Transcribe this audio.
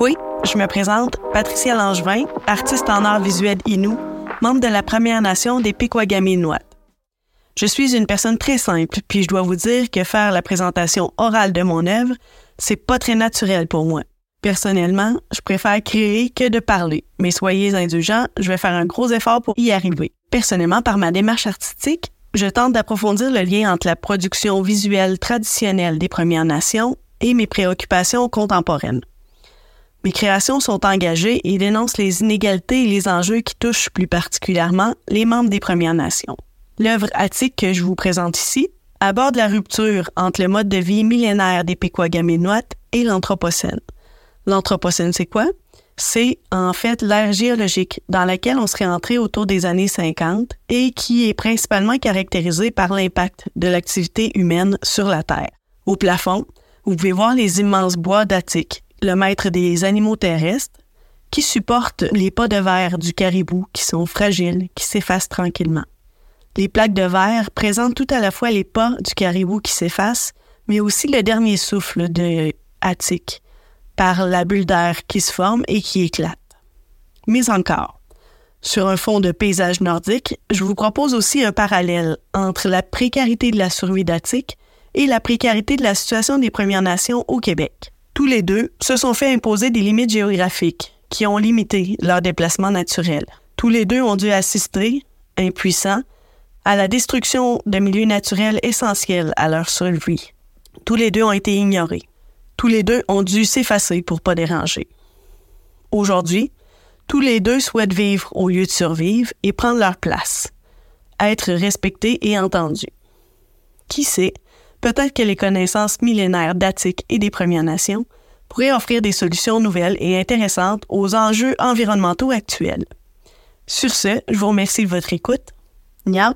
Oui, je me présente, Patricia Langevin, artiste en art visuel Innu, membre de la Première Nation des Pequagami Je suis une personne très simple, puis je dois vous dire que faire la présentation orale de mon œuvre, c'est pas très naturel pour moi. Personnellement, je préfère créer que de parler, mais soyez indulgents, je vais faire un gros effort pour y arriver. Personnellement, par ma démarche artistique, je tente d'approfondir le lien entre la production visuelle traditionnelle des Premières Nations et mes préoccupations contemporaines. Mes créations sont engagées et dénoncent les inégalités et les enjeux qui touchent plus particulièrement les membres des Premières Nations. L'œuvre attique que je vous présente ici aborde la rupture entre le mode de vie millénaire des Pequagaminois et l'Anthropocène. L'Anthropocène, c'est quoi? C'est en fait l'ère géologique dans laquelle on serait entré autour des années 50 et qui est principalement caractérisée par l'impact de l'activité humaine sur la Terre. Au plafond, vous pouvez voir les immenses bois d'Attique, le maître des animaux terrestres, qui supportent les pas de verre du caribou qui sont fragiles, qui s'effacent tranquillement. Les plaques de verre présentent tout à la fois les pas du caribou qui s'effacent, mais aussi le dernier souffle de Attique, par la bulle d'air qui se forme et qui éclate. Mais encore, sur un fond de paysage nordique, je vous propose aussi un parallèle entre la précarité de la survie d'Attique et la précarité de la situation des Premières Nations au Québec. Tous les deux se sont fait imposer des limites géographiques qui ont limité leur déplacement naturel. Tous les deux ont dû assister, impuissants, à la destruction de milieux naturels essentiels à leur survie. Tous les deux ont été ignorés. Tous les deux ont dû s'effacer pour pas déranger. Aujourd'hui, tous les deux souhaitent vivre au lieu de survivre et prendre leur place, être respectés et entendus. Qui sait, peut-être que les connaissances millénaires d'Attique et des Premières Nations pourraient offrir des solutions nouvelles et intéressantes aux enjeux environnementaux actuels. Sur ce, je vous remercie de votre écoute. Niaut!